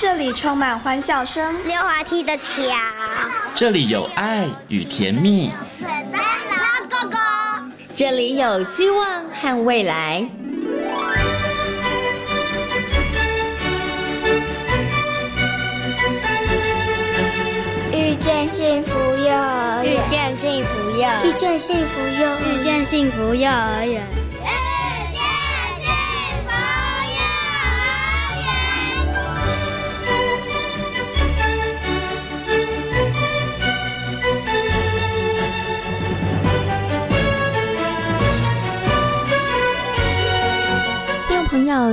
这里充满欢笑声，溜滑梯的桥，这里有爱与甜蜜，哥哥，这里有希望和未来。遇见幸福幼儿园，遇见幸福幼儿遇见幸福幼儿，遇见幸福幼儿园。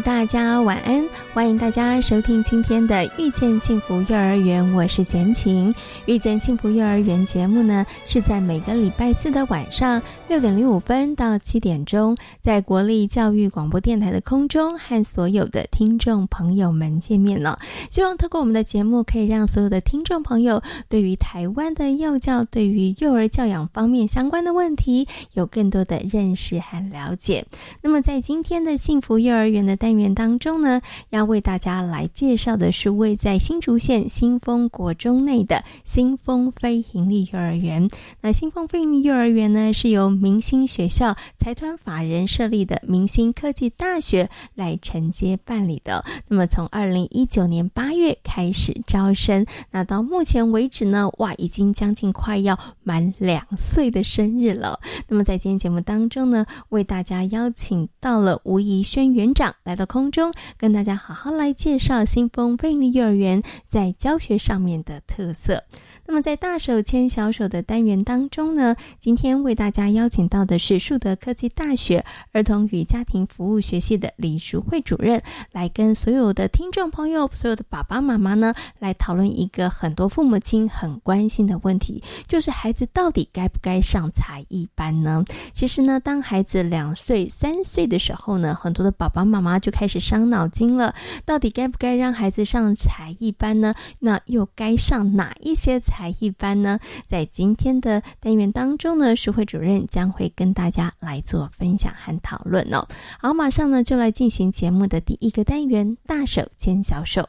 大家晚安，欢迎大家收听今天的《遇见幸福幼儿园》，我是贤琴。《遇见幸福幼儿园》节目呢，是在每个礼拜四的晚上六点零五分到七点钟，在国立教育广播电台的空中和所有的听众朋友们见面了。希望透过我们的节目，可以让所有的听众朋友对于台湾的幼教、对于幼儿教养方面相关的问题，有更多的认识和了解。那么，在今天的幸福幼儿园的单元当中呢，要为大家来介绍的是位在新竹县新丰国中内的新丰非营利幼儿园。那新丰非营利幼儿园呢，是由明星学校财团法人设立的明星科技大学来承接办理的。那么从二零一九年八月开始招生，那到目前为止呢，哇，已经将近快要满两岁的生日了。那么在今天节目当中呢，为大家邀请到了吴怡轩园长来到空中，跟大家好好来介绍新丰贝利幼儿园在教学上面的特色。那么在大手牵小手的单元当中呢，今天为大家邀请到的是树德科技大学儿童与家庭服务学系的李淑慧主任，来跟所有的听众朋友、所有的爸爸妈妈呢，来讨论一个很多父母亲很关心的问题，就是孩子到底该不该上才艺班呢？其实呢，当孩子两岁、三岁的时候呢，很多的爸爸妈妈就开始伤脑筋了，到底该不该让孩子上才艺班呢？那又该上哪一些才？才一般呢，在今天的单元当中呢，淑慧主任将会跟大家来做分享和讨论哦。好，马上呢就来进行节目的第一个单元——大手牵小手。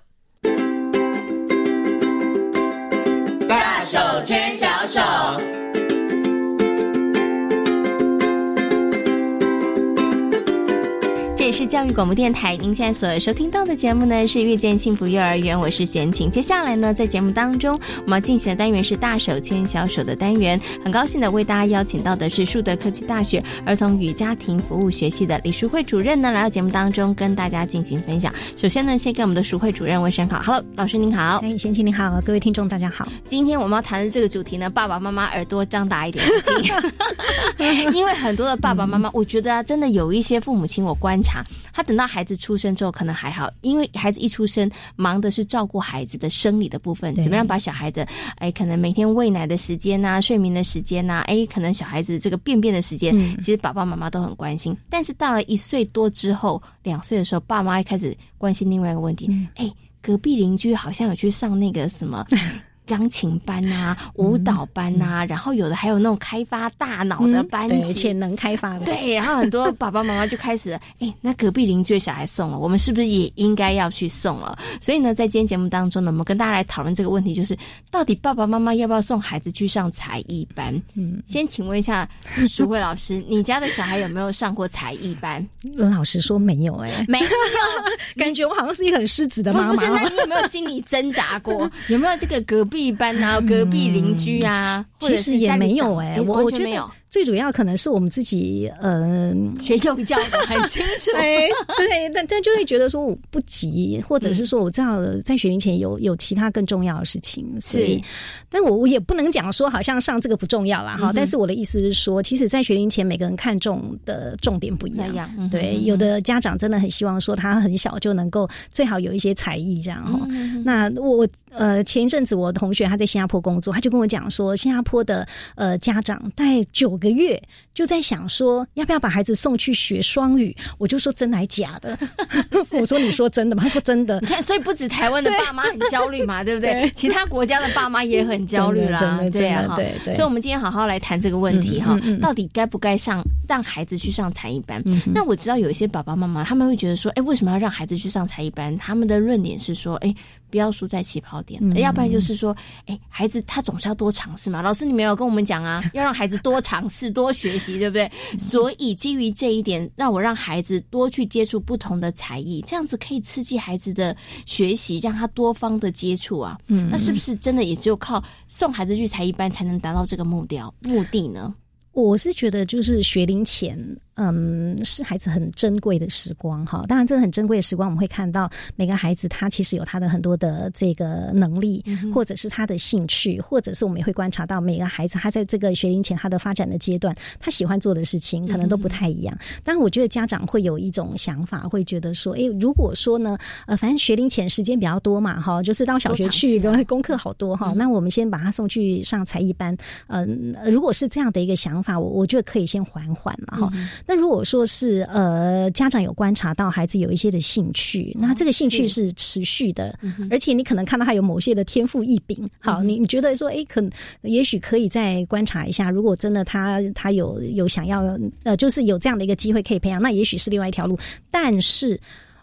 大手牵也是教育广播电台，您现在所收听到的节目呢是遇见幸福幼儿园，我是贤琴。接下来呢，在节目当中，我们要进行的单元是大手牵小手的单元。很高兴的为大家邀请到的是树德科技大学儿童与家庭服务学系的李淑慧主任呢，来到节目当中跟大家进行分享。首先呢，先跟我们的淑慧主任问声好，Hello，老师您好，哎，贤琴你好，各位听众大家好。今天我们要谈的这个主题呢，爸爸妈妈耳朵张大一点，因为很多的爸爸妈妈，我觉得啊，真的有一些父母亲，我观察。他等到孩子出生之后，可能还好，因为孩子一出生，忙的是照顾孩子的生理的部分，怎么样把小孩的，哎，可能每天喂奶的时间呐，睡眠的时间呐，哎，可能小孩子这个便便的时间，其实爸爸妈妈都很关心。但是到了一岁多之后，两岁的时候，爸妈开始关心另外一个问题，哎，隔壁邻居好像有去上那个什么。钢琴班啊，舞蹈班啊，然后有的还有那种开发大脑的班级，潜能开发的。对，然后很多 爸爸妈妈就开始，哎，那隔壁邻居的小孩送了，我们是不是也应该要去送了？所以呢，在今天节目当中呢，我们跟大家来讨论这个问题，就是到底爸爸妈妈要不要送孩子去上才艺班？嗯，先请问一下淑慧老师，你家的小孩有没有上过才艺班？老实说，没有哎，没有，感觉我好像是一个很失职的妈妈。不是，那你有没有心里挣扎过？有没有这个隔壁？一般啊，隔壁邻居啊，其实也没有哎，我我觉得。最主要可能是我们自己，嗯，学幼教的很清楚，对，但但就会觉得说我不急，或者是说我知道在学龄前有有其他更重要的事情，所以，但我我也不能讲说好像上这个不重要啦哈。但是我的意思是说，其实，在学龄前每个人看重的重点不一样，对，有的家长真的很希望说他很小就能够最好有一些才艺这样哈。那我呃前一阵子我同学他在新加坡工作，他就跟我讲说，新加坡的呃家长带九。个月就在想说要不要把孩子送去学双语，我就说真的还假的？我说你说真的吗？他说真的。你看，所以不止台湾的爸妈 很焦虑嘛，对不对？其他国家的爸妈也很焦虑啦，对啊，对对。所以，我们今天好好来谈这个问题哈，到底该不该上让孩子去上才艺班？那我知道有一些爸爸妈妈他们会觉得说，哎，为什么要让孩子去上才艺班？他们的论点是说，哎。不要输在起跑点，要不然就是说，哎，孩子他总是要多尝试嘛。老师，你没有跟我们讲啊，要让孩子多尝试、多学习，对不对？所以基于这一点，让我让孩子多去接触不同的才艺，这样子可以刺激孩子的学习，让他多方的接触啊。嗯，那是不是真的也只有靠送孩子去才艺班才能达到这个目标目的呢？我是觉得，就是学龄前。嗯，是孩子很珍贵的时光哈。当然，这个很珍贵的时光，我们会看到每个孩子他其实有他的很多的这个能力，或者是他的兴趣，或者是我们也会观察到每个孩子他在这个学龄前他的发展的阶段，他喜欢做的事情可能都不太一样。当然，我觉得家长会有一种想法，会觉得说，哎，如果说呢，呃，反正学龄前时间比较多嘛，哈，就是到小学去，功课好多哈，那我们先把他送去上才艺班。嗯，如果是这样的一个想法，我我觉得可以先缓缓了，哈。那如果说是呃，家长有观察到孩子有一些的兴趣，那这个兴趣是持续的，而且你可能看到他有某些的天赋异禀。好，你你觉得说，哎，可也许可以再观察一下。如果真的他他有有想要呃，就是有这样的一个机会可以培养，那也许是另外一条路。但是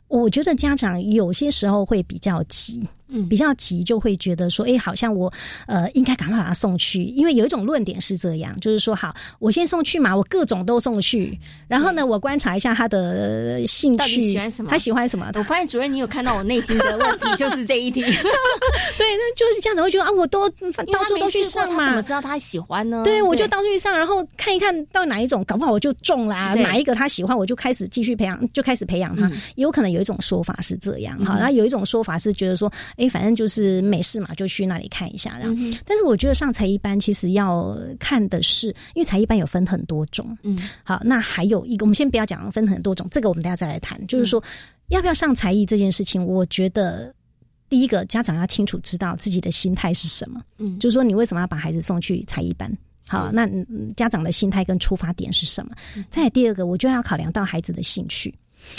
我觉得家长有些时候会比较急。嗯，比较急就会觉得说，哎，好像我呃应该赶快把他送去，因为有一种论点是这样，就是说，好，我先送去嘛，我各种都送去，然后呢，我观察一下他的兴趣，喜欢什么，他喜欢什么。我发现主任，你有看到我内心的问题，就是这一题。对，那就是家长会觉得啊，我都到处都去上嘛，怎么知道他喜欢呢？对，我就到处去上，然后看一看到哪一种，搞不好我就中啦，哪一个他喜欢，我就开始继续培养，就开始培养他。有可能有一种说法是这样哈，然后有一种说法是觉得说，哎，反正就是。没事嘛，就去那里看一下。这样，但是我觉得上才艺班其实要看的是，因为才艺班有分很多种。嗯，好，那还有一个，我们先不要讲分很多种，这个我们等下再来谈。就是说，要不要上才艺这件事情，我觉得第一个家长要清楚知道自己的心态是什么。嗯，就是说你为什么要把孩子送去才艺班？好，那家长的心态跟出发点是什么？再第二个，我就要考量到孩子的兴趣。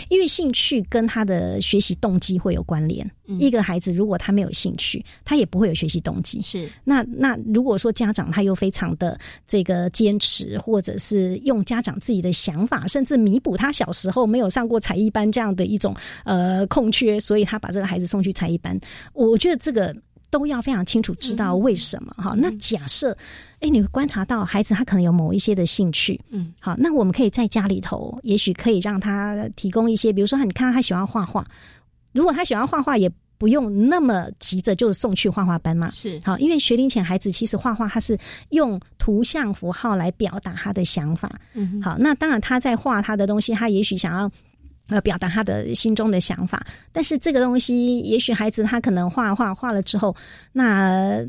因为兴趣跟他的学习动机会有关联。一个孩子如果他没有兴趣，他也不会有学习动机。是那那如果说家长他又非常的这个坚持，或者是用家长自己的想法，甚至弥补他小时候没有上过才艺班这样的一种呃空缺，所以他把这个孩子送去才艺班。我觉得这个。都要非常清楚知道为什么哈。那假设，哎，你观察到孩子他可能有某一些的兴趣，嗯，好，那我们可以在家里头，也许可以让他提供一些，比如说，你看他喜欢画画，如果他喜欢画画，也不用那么急着就送去画画班嘛，是好，因为学龄前孩子其实画画他是用图像符号来表达他的想法，嗯，好，那当然他在画他的东西，他也许想要。呃，表达他的心中的想法，但是这个东西，也许孩子他可能画画画了之后，那。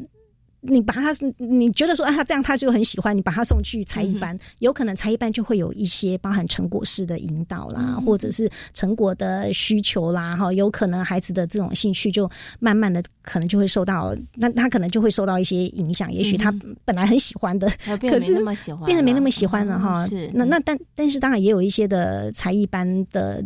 你把他，你觉得说啊，他这样他就很喜欢你，把他送去才艺班，有可能才艺班就会有一些包含成果式的引导啦，或者是成果的需求啦，哈，有可能孩子的这种兴趣就慢慢的可能就会受到，那他可能就会受到一些影响，也许他本来很喜欢的，可是变得没那么喜欢了哈。是，那那但但是当然也有一些的才艺班的。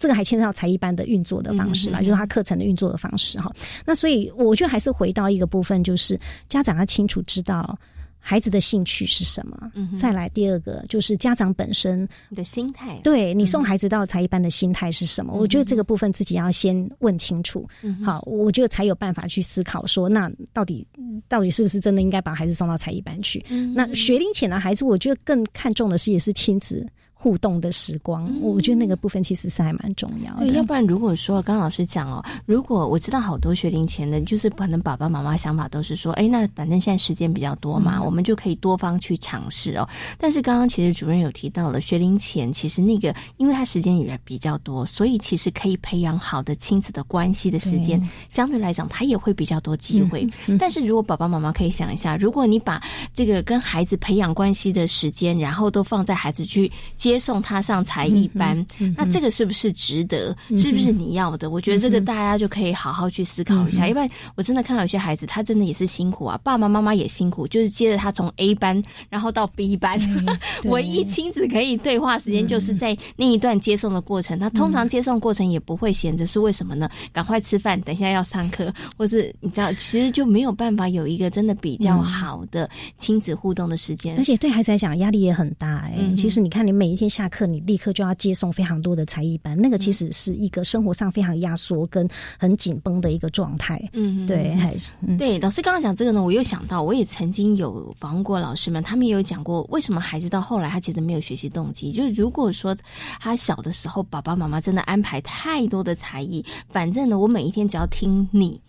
这个还牵涉到才艺班的运作的方式啦，就是他课程的运作的方式哈。那所以我觉得还是回到一个部分，就是家长要清楚知道孩子的兴趣是什么。再来第二个就是家长本身的心态，对你送孩子到才艺班的心态是什么？我觉得这个部分自己要先问清楚。好，我觉得才有办法去思考说，那到底到底是不是真的应该把孩子送到才艺班去？那学龄前的孩子，我觉得更看重的是也是亲子。互动的时光，我觉得那个部分其实是还蛮重要的。对，要不然如果说刚刚老师讲哦，如果我知道好多学龄前的，就是可能爸爸妈妈想法都是说，哎，那反正现在时间比较多嘛，我们就可以多方去尝试哦。但是刚刚其实主任有提到了，学龄前其实那个，因为他时间也比较多，所以其实可以培养好的亲子的关系的时间，相对来讲他也会比较多机会。但是如果爸爸妈妈可以想一下，如果你把这个跟孩子培养关系的时间，然后都放在孩子去接。接送他上才艺班，那这个是不是值得？是不是你要的？我觉得这个大家就可以好好去思考一下。因为我真的看到有些孩子，他真的也是辛苦啊，爸爸妈妈也辛苦，就是接着他从 A 班然后到 B 班，唯 一亲子可以对话时间就是在那一段接送的过程。他通常接送过程也不会闲着，是为什么呢？赶快吃饭，等一下要上课，或是你知道，其实就没有办法有一个真的比较好的亲子互动的时间。而且对孩子来讲，压力也很大哎。其实你看，你每一天下课，你立刻就要接送非常多的才艺班，那个其实是一个生活上非常压缩跟很紧绷的一个状态。嗯，对，还是对。老师刚刚讲这个呢，我又想到，我也曾经有访问过老师们，他们也有讲过，为什么孩子到后来他其实没有学习动机。就是如果说他小的时候，爸爸妈妈真的安排太多的才艺，反正呢，我每一天只要听你。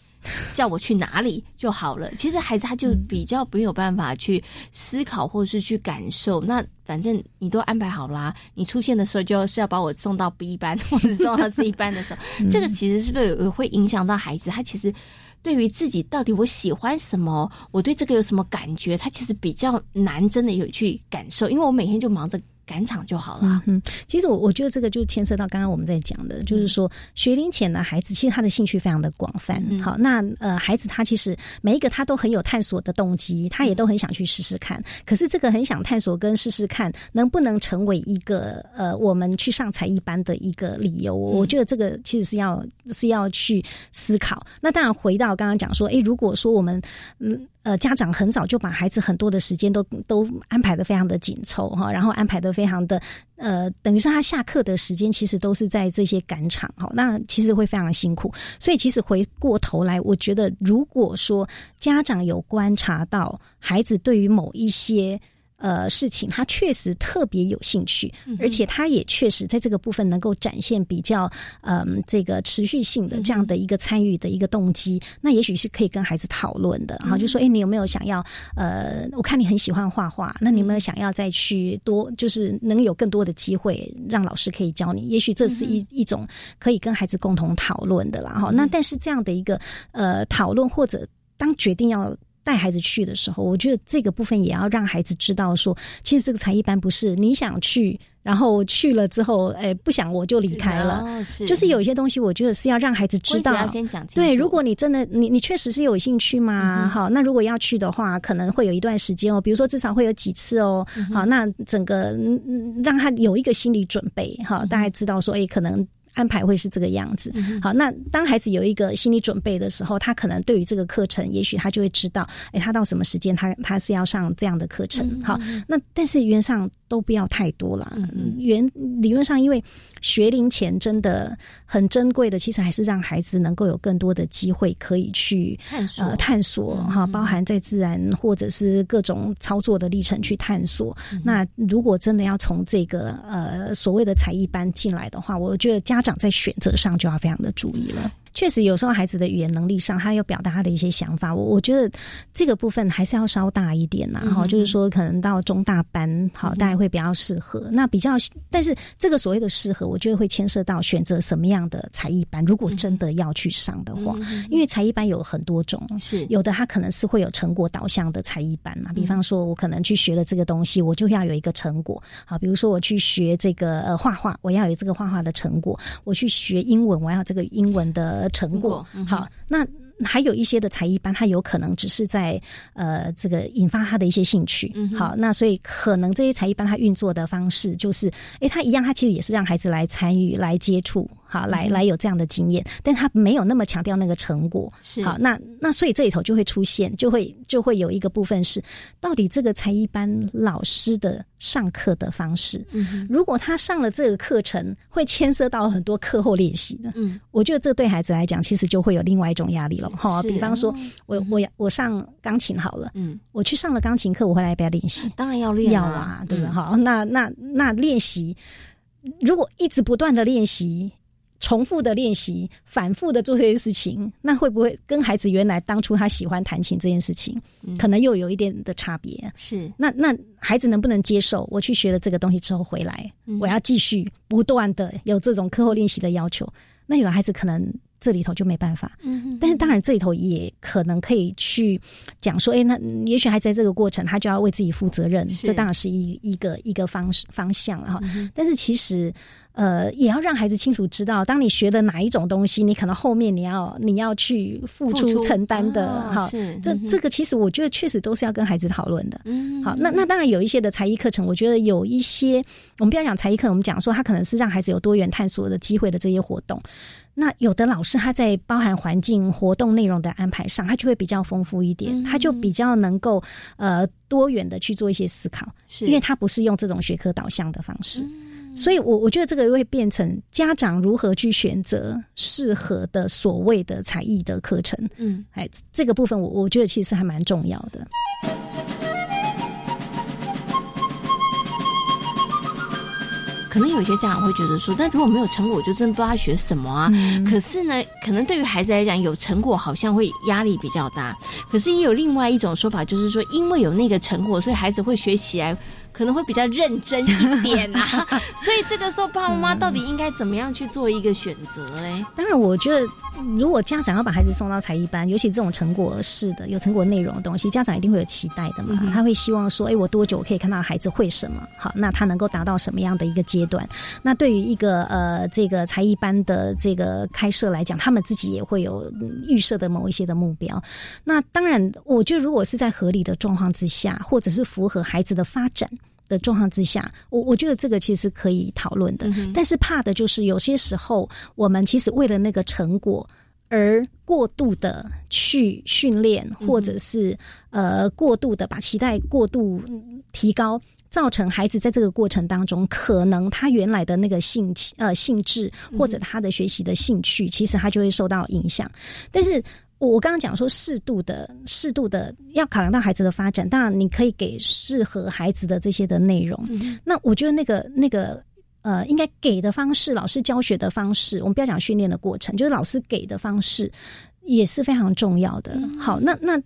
叫我去哪里就好了。其实孩子他就比较没有办法去思考或者是去感受。那反正你都安排好啦，你出现的时候就是要把我送到 B 班或者送到 C 班的时候，这个其实是不是会影响到孩子？他其实对于自己到底我喜欢什么，我对这个有什么感觉，他其实比较难真的有去感受，因为我每天就忙着。赶场就好了。嗯，其实我我觉得这个就牵涉到刚刚我们在讲的，就是说学龄前的孩子，其实他的兴趣非常的广泛。好，那呃，孩子他其实每一个他都很有探索的动机，他也都很想去试试看。可是这个很想探索跟试试看，能不能成为一个呃我们去上才艺班的一个理由？我觉得这个其实是要是要去思考。那当然回到刚刚讲说，哎，如果说我们嗯。呃，家长很早就把孩子很多的时间都都安排的非常的紧凑哈，然后安排的非常的呃，等于是他下课的时间其实都是在这些赶场哈，那其实会非常辛苦。所以其实回过头来，我觉得如果说家长有观察到孩子对于某一些。呃，事情他确实特别有兴趣，而且他也确实在这个部分能够展现比较嗯这个持续性的这样的一个参与的一个动机。那也许是可以跟孩子讨论的，哈，就说哎，你有没有想要呃，我看你很喜欢画画，那你有没有想要再去多，就是能有更多的机会让老师可以教你？也许这是一一种可以跟孩子共同讨论的啦，哈。那但是这样的一个呃讨论或者当决定要。带孩子去的时候，我觉得这个部分也要让孩子知道，说其实这个才艺班不是你想去，然后去了之后，哎，不想我就离开了。就是有一些东西，我觉得是要让孩子知道。要先讲清楚。对，如果你真的你你确实是有兴趣嘛，好，那如果要去的话，可能会有一段时间哦，比如说至少会有几次哦，好，那整个让他有一个心理准备，哈，大概知道说，哎，可能。安排会是这个样子。好，那当孩子有一个心理准备的时候，他可能对于这个课程，也许他就会知道，哎，他到什么时间，他他是要上这样的课程。好，那但是原上。都不要太多了。原理论上，因为学龄前真的很珍贵的，其实还是让孩子能够有更多的机会可以去探索探索哈，包含在自然或者是各种操作的历程去探索。那如果真的要从这个呃所谓的才艺班进来的话，我觉得家家长在选择上就要非常的注意了。确实，有时候孩子的语言能力上，他要表达他的一些想法，我我觉得这个部分还是要稍大一点呐。哈，就是说，可能到中大班，好，大概会比较适合。那比较，但是这个所谓的适合，我觉得会牵涉到选择什么样的才艺班。如果真的要去上的话，因为才艺班有很多种，是有的他可能是会有成果导向的才艺班嘛。比方说，我可能去学了这个东西，我就要有一个成果。好，比如说我去学这个呃画画，我要有这个画画的成果；我去学英文，我要这个英文的。成果好，那还有一些的才艺班，他有可能只是在呃这个引发他的一些兴趣。好，那所以可能这些才艺班他运作的方式就是，哎，他一样，他其实也是让孩子来参与、来接触。好，来来有这样的经验，但他没有那么强调那个成果。是好，那那所以这里头就会出现，就会就会有一个部分是，到底这个才艺班老师的上课的方式，嗯，如果他上了这个课程，会牵涉到很多课后练习的，嗯，我觉得这对孩子来讲，其实就会有另外一种压力了。哈，比方说，我我我上钢琴好了，嗯，我去上了钢琴课，我回来要不要练习？当然要练，要啊，对不对？好，那那那练习，如果一直不断的练习。重复的练习，反复的做这些事情，那会不会跟孩子原来当初他喜欢弹琴这件事情，可能又有一点的差别？是，那那孩子能不能接受？我去学了这个东西之后回来，我要继续不断的有这种课后练习的要求，那有的孩子可能这里头就没办法。嗯，但是当然这里头也可能可以去讲说，哎，那也许还在这个过程，他就要为自己负责任。这当然是一一个一个方方向了哈。但是其实。呃，也要让孩子清楚知道，当你学的哪一种东西，你可能后面你要你要去付出承担的哈。这这个其实我觉得确实都是要跟孩子讨论的。嗯，好，那那当然有一些的才艺课程，我觉得有一些我们不要讲才艺课，我们讲说他可能是让孩子有多元探索的机会的这些活动。那有的老师他在包含环境活动内容的安排上，他就会比较丰富一点，他就比较能够呃多元的去做一些思考，是因为他不是用这种学科导向的方式。所以，我我觉得这个会变成家长如何去选择适合的所谓的才艺的课程。嗯，哎，这个部分我我觉得其实还蛮重要的。可能有些家长会觉得说，但如果没有成果，就真的不知道学什么啊。可是呢，可能对于孩子来讲，有成果好像会压力比较大。可是也有另外一种说法，就是说，因为有那个成果，所以孩子会学起来。可能会比较认真一点啊，所以这个时候爸爸妈妈到底应该怎么样去做一个选择嘞？当然，我觉得如果家长要把孩子送到才艺班，尤其这种成果式的、有成果内容的东西，家长一定会有期待的嘛。他会希望说：“哎，我多久可以看到孩子会什么？好，那他能够达到什么样的一个阶段？”那对于一个呃这个才艺班的这个开设来讲，他们自己也会有预设的某一些的目标。那当然，我觉得如果是在合理的状况之下，或者是符合孩子的发展。的状况之下，我我觉得这个其实可以讨论的，但是怕的就是有些时候我们其实为了那个成果而过度的去训练，或者是呃过度的把期待过度提高，造成孩子在这个过程当中，可能他原来的那个兴趣呃兴致或者他的学习的兴趣，其实他就会受到影响，但是。我刚刚讲说，适度的、适度的要考量到孩子的发展，当然你可以给适合孩子的这些的内容。那我觉得那个、那个呃，应该给的方式，老师教学的方式，我们不要讲训练的过程，就是老师给的方式也是非常重要的。好，那那。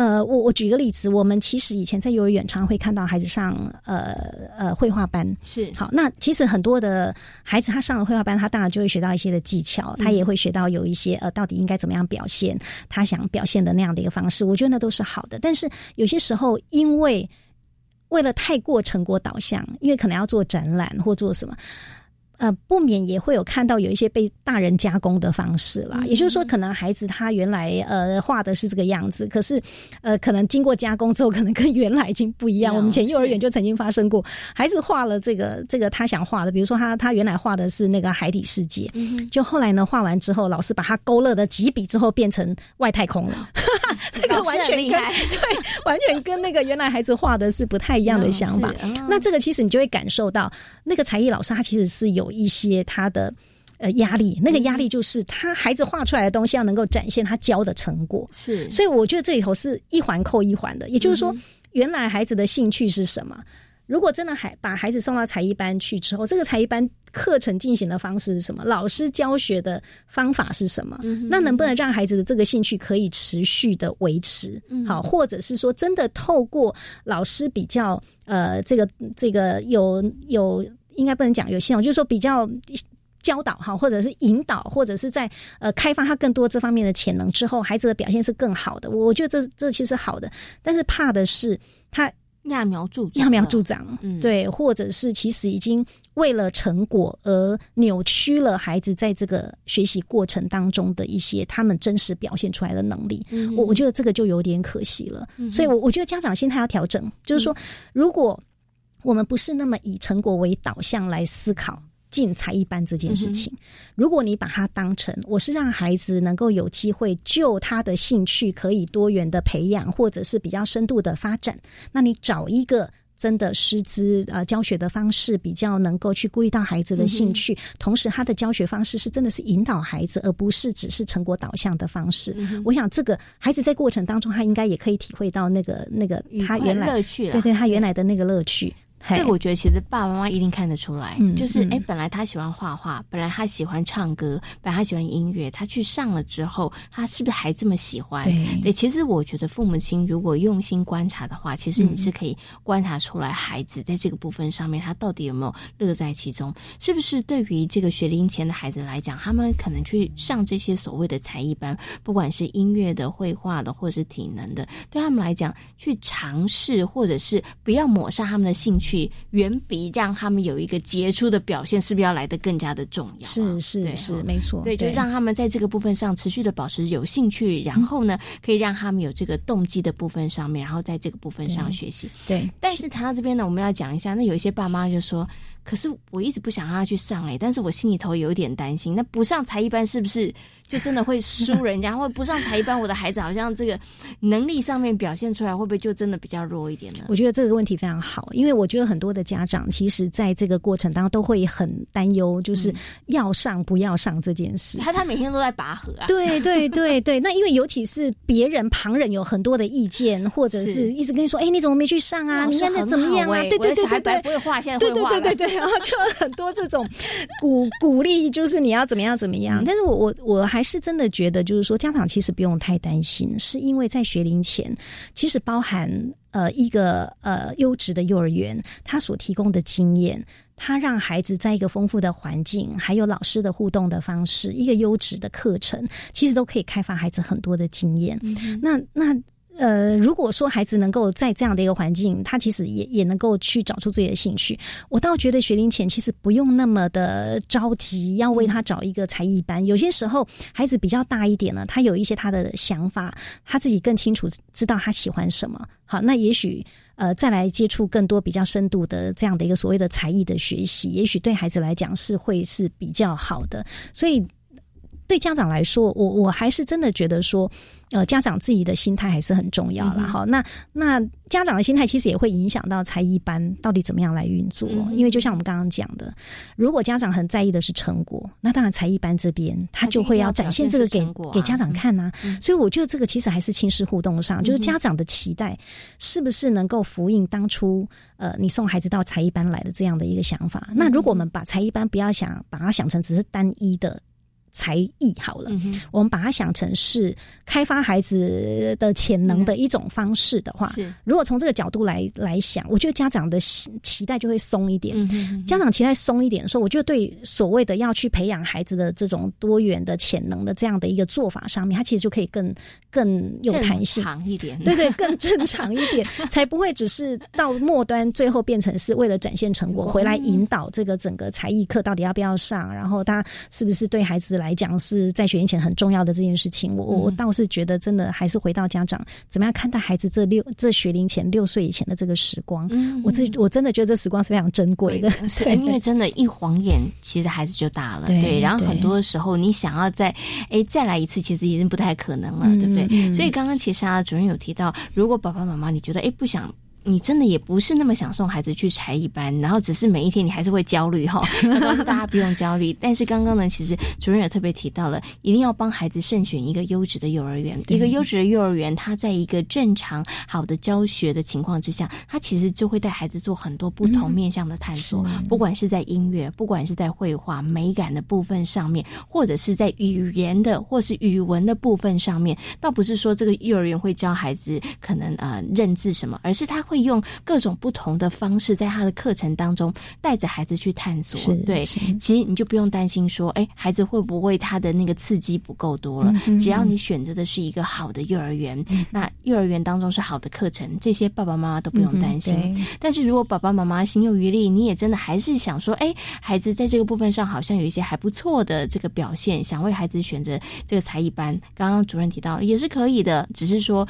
呃，我我举个例子，我们其实以前在幼儿园常会看到孩子上呃呃绘画班，是好。那其实很多的孩子他上了绘画班，他当然就会学到一些的技巧，他也会学到有一些呃到底应该怎么样表现他想表现的那样的一个方式。我觉得那都是好的。但是有些时候，因为为了太过成果导向，因为可能要做展览或做什么。呃，不免也会有看到有一些被大人加工的方式啦。也就是说，可能孩子他原来呃画的是这个样子，可是呃可能经过加工之后，可能跟原来已经不一样。我们以前幼儿园就曾经发生过，孩子画了这个这个他想画的，比如说他他原来画的是那个海底世界，就后来呢画完之后，老师把他勾勒的几笔之后变成外太空了，那个完全跟 对完全跟那个原来孩子画的是不太一样的想法。那这个其实你就会感受到，那个才艺老师他其实是有。一些他的呃压力，那个压力就是他孩子画出来的东西要能够展现他教的成果，是，所以我觉得这里头是一环扣一环的。也就是说，原来孩子的兴趣是什么？如果真的还把孩子送到才艺班去之后，这个才艺班课程进行的方式是什么？老师教学的方法是什么？那能不能让孩子的这个兴趣可以持续的维持？好，或者是说真的透过老师比较呃这个这个有有。应该不能讲有系统，就是说比较教导哈，或者是引导，或者是在呃开发他更多这方面的潜能之后，孩子的表现是更好的。我觉得这这其实好的，但是怕的是他揠苗助揠苗助长，嗯对，或者是其实已经为了成果而扭曲了孩子在这个学习过程当中的一些他们真实表现出来的能力。我我觉得这个就有点可惜了。所以，我我觉得家长心态要调整，就是说如果。我们不是那么以成果为导向来思考进才艺班这件事情。如果你把它当成我是让孩子能够有机会就他的兴趣可以多元的培养，或者是比较深度的发展，那你找一个。真的师资呃教学的方式比较能够去顾虑到孩子的兴趣，同时他的教学方式是真的是引导孩子，而不是只是成果导向的方式。我想这个孩子在过程当中，他应该也可以体会到那个那个他原来乐趣，对对，他原来的那个乐趣。这个我觉得其实爸爸妈妈一定看得出来，就是哎，本来他喜欢画画，本来他喜欢唱歌，本来他喜欢音乐，他去上了之后，他是不是还这么喜欢？对，其实我觉得父母亲如果用心观察的话，其实你是可以观察出来孩子在这个部分上面，他到底有没有乐在其中？是不是对于这个学龄前的孩子来讲，他们可能去上这些所谓的才艺班，不管是音乐的、绘画的，或者是体能的，对他们来讲，去尝试或者是不要抹杀他们的兴趣。去远比让他们有一个杰出的表现，是不是要来的更加的重要？是是是，没错。对，就让他们在这个部分上持续的保持有兴趣，然后呢，可以让他们有这个动机的部分上面，然后在这个部分上学习。对，但是谈到这边呢，我们要讲一下，那有一些爸妈就说。可是我一直不想让他去上哎，但是我心里头有一点担心。那不上才艺班是不是就真的会输人家？或不上才艺班，我的孩子好像这个能力上面表现出来，会不会就真的比较弱一点呢？我觉得这个问题非常好，因为我觉得很多的家长其实在这个过程当中都会很担忧，就是要上不要上这件事。他他每天都在拔河啊。对对对对，那因为尤其是别人旁人有很多的意见，或者是一直跟你说：“哎，你怎么没去上啊？你现在怎么样啊？”对对对对对，不会画，现在会画。对对对对对。然后就很多这种鼓鼓励，就是你要怎么样怎么样。但是我我我还是真的觉得，就是说家长其实不用太担心，是因为在学龄前，其实包含呃一个呃优质的幼儿园，他所提供的经验，他让孩子在一个丰富的环境，还有老师的互动的方式，一个优质的课程，其实都可以开发孩子很多的经验。那那。呃，如果说孩子能够在这样的一个环境，他其实也也能够去找出自己的兴趣。我倒觉得学龄前其实不用那么的着急，要为他找一个才艺班。有些时候孩子比较大一点了，他有一些他的想法，他自己更清楚知道他喜欢什么。好，那也许呃再来接触更多比较深度的这样的一个所谓的才艺的学习，也许对孩子来讲是会是比较好的。所以。对家长来说，我我还是真的觉得说，呃，家长自己的心态还是很重要了哈。那那家长的心态其实也会影响到才艺班到底怎么样来运作。因为就像我们刚刚讲的，如果家长很在意的是成果，那当然才艺班这边他就会要展现这个给给家长看呐。所以我觉得这个其实还是亲师互动上，就是家长的期待是不是能够呼应当初呃你送孩子到才艺班来的这样的一个想法。那如果我们把才艺班不要想把它想成只是单一的。才艺好了，我们把它想成是开发孩子的潜能的一种方式的话，是。如果从这个角度来来想，我觉得家长的期待就会松一点。家长期待松一点的时候，我觉得对所谓的要去培养孩子的这种多元的潜能的这样的一个做法上面，他其实就可以更更有弹性。一点，对对，更正常一点，才不会只是到末端最后变成是为了展现成果回来引导这个整个才艺课到底要不要上，然后他是不是对孩子。来讲是在学龄前很重要的这件事情，我我倒是觉得真的还是回到家长怎么样看待孩子这六这学龄前六岁以前的这个时光，我这我真的觉得这时光是非常珍贵的，是，因为真的，一晃眼其实孩子就大了，对，然后很多时候你想要再哎再来一次，其实已经不太可能了，对不对？所以刚刚其实啊主任有提到，如果爸爸妈妈你觉得哎不想。你真的也不是那么想送孩子去才艺班，然后只是每一天你还是会焦虑哈。告诉大家不用焦虑，但是刚刚呢，其实主任也特别提到了，一定要帮孩子慎选一个优质的幼儿园。一个优质的幼儿园，它在一个正常好的教学的情况之下，它其实就会带孩子做很多不同面向的探索。不管是在音乐，不管是在绘画美感的部分上面，或者是在语言的或是语文的部分上面，倒不是说这个幼儿园会教孩子可能呃认字什么，而是他会。用各种不同的方式，在他的课程当中带着孩子去探索。对，其实你就不用担心说，哎，孩子会不会他的那个刺激不够多了？只要你选择的是一个好的幼儿园，那幼儿园当中是好的课程，这些爸爸妈妈都不用担心。但是如果爸爸妈妈心有余力，你也真的还是想说，哎，孩子在这个部分上好像有一些还不错的这个表现，想为孩子选择这个才艺班。刚刚主任提到也是可以的，只是说。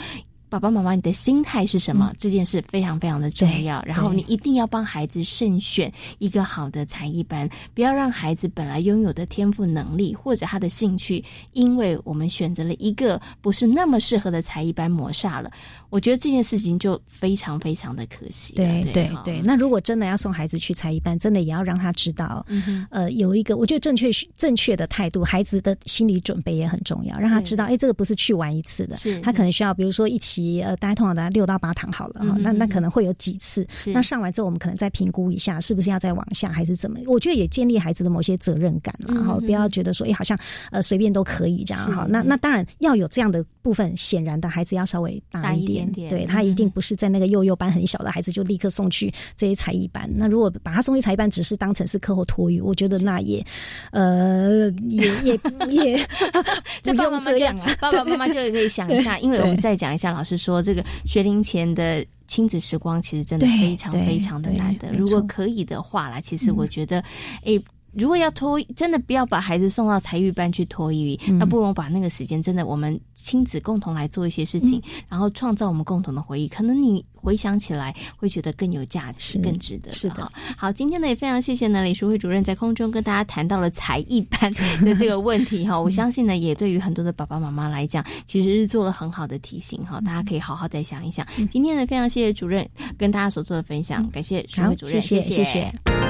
爸爸妈妈，你的心态是什么？这件事非常非常的重要。然后你一定要帮孩子慎选一个好的才艺班，不要让孩子本来拥有的天赋能力或者他的兴趣，因为我们选择了一个不是那么适合的才艺班磨煞了。我觉得这件事情就非常非常的可惜。对对对，那如果真的要送孩子去才艺班，真的也要让他知道，呃，有一个我觉得正确正确的态度，孩子的心理准备也很重要，让他知道，哎，这个不是去玩一次的，是他可能需要，比如说一起。呃，大家通常大家六到八堂好了哈，那那可能会有几次，那上完之后我们可能再评估一下，是不是要再往下还是怎么？我觉得也建立孩子的某些责任感然后不要觉得说，哎，好像呃随便都可以这样哈。那那当然要有这样的部分，显然的孩子要稍微大一点，对他一定不是在那个幼幼班很小的孩子就立刻送去这些才艺班。那如果把他送去才艺班，只是当成是课后托育，我觉得那也呃也也 也这爸爸妈妈这样啊，爸爸妈妈就可以想一下，因为我们再讲一下，老师说这个学龄前的。亲子时光其实真的非常非常的难得。如果可以的话啦，其实我觉得，诶，如果要托，真的不要把孩子送到才育班去托育，那不如把那个时间真的我们亲子共同来做一些事情，然后创造我们共同的回忆。可能你回想起来会觉得更有价值、更值得。是的，好，今天呢也非常谢谢呢李淑慧主任在空中跟大家谈到了才艺班的这个问题哈。我相信呢也对于很多的爸爸妈妈来讲，其实是做了很好的提醒哈。大家可以好好再想一想。今天呢非常谢谢主任跟大家所做的分享，感谢淑慧主任，谢谢谢谢。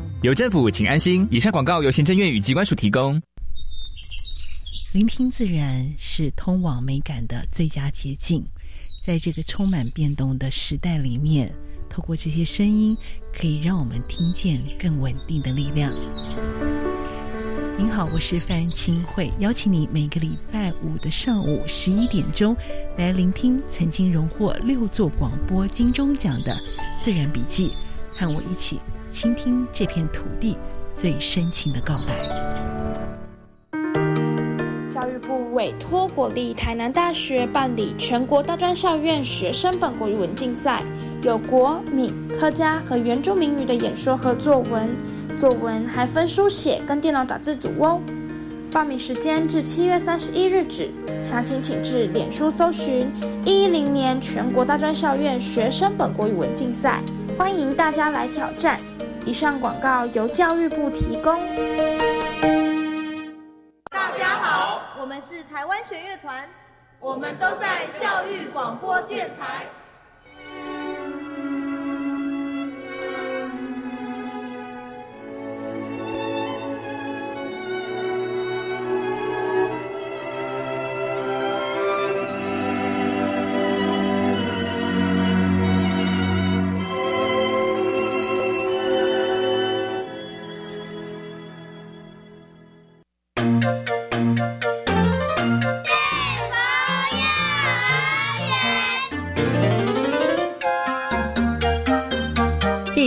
有政府，请安心。以上广告由行政院与机关署提供。聆听自然是通往美感的最佳捷径。在这个充满变动的时代里面，透过这些声音，可以让我们听见更稳定的力量。您好，我是范清慧，邀请你每个礼拜五的上午十一点钟来聆听曾经荣获六座广播金钟奖的《自然笔记》，和我一起。倾听这片土地最深情的告白。教育部委托国立台南大学办理全国大专校院学生本国语文竞赛，有国闽客家和原住民语的演说和作文，作文还分书写跟电脑打字组哦。报名时间至七月三十一日止，详情请至脸书搜寻一一零年全国大专校院学生本国语文竞赛，欢迎大家来挑战。以上广告由教育部提供。大家好，我们是台湾弦乐团，我们都在教育广播电台。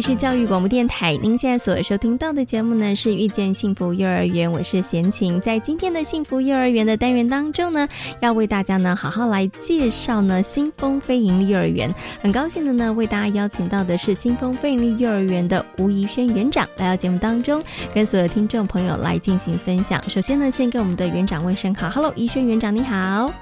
是教育广播电台，您现在所收听到的节目呢是遇见幸福幼儿园，我是贤琴。在今天的幸福幼儿园的单元当中呢，要为大家呢好好来介绍呢新丰非营利幼儿园。很高兴的呢为大家邀请到的是新丰非营利幼儿园的吴怡轩园长来到节目当中，跟所有听众朋友来进行分享。首先呢，先跟我们的园长问声好，Hello，怡轩园长你好。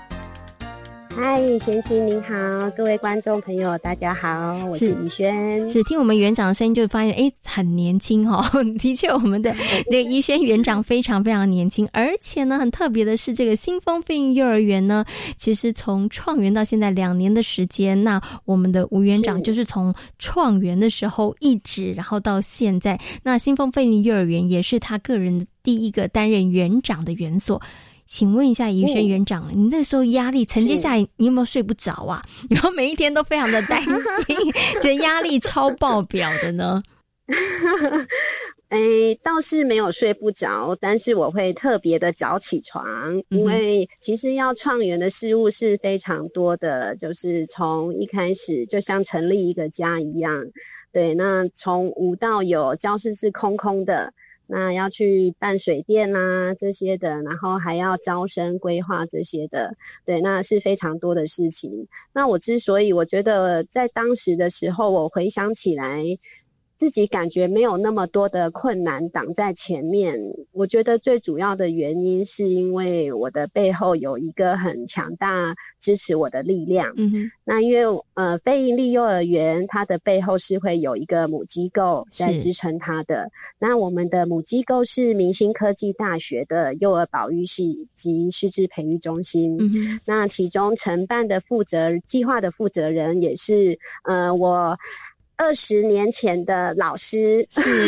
嗨，贤琴您好，各位观众朋友大家好，我是怡轩。是听我们园长的声音就发现，哎，很年轻哦。的确，我们的 那怡轩园长非常非常年轻，而且呢，很特别的是，这个新丰飞鹰幼儿园呢，其实从创园到现在两年的时间，那我们的吴园长就是从创园的时候一直，然后到现在，那新丰飞鹰幼儿园也是他个人第一个担任园长的园所。请问一下，怡轩园长，你那时候压力承接下来，你有没有睡不着啊？然后每一天都非常的担心，觉得压力超爆表的呢？哎，倒是没有睡不着，但是我会特别的早起床，因为其实要创园的事物是非常多的，就是从一开始就像成立一个家一样，对，那从无到有，教室是空空的。那要去办水电啊这些的，然后还要招生规划这些的，对，那是非常多的事情。那我之所以我觉得在当时的时候，我回想起来，自己感觉没有那么多的困难挡在前面。我觉得最主要的原因是因为我的背后有一个很强大支持我的力量。嗯哼，那因为呃非营利幼儿园它的背后是会有一个母机构在支撑它的。那我们的母机构是明星科技大学的幼儿保育系及师资培育中心。嗯哼，那其中承办的负责计划的负责人也是呃我。二十年前的老师是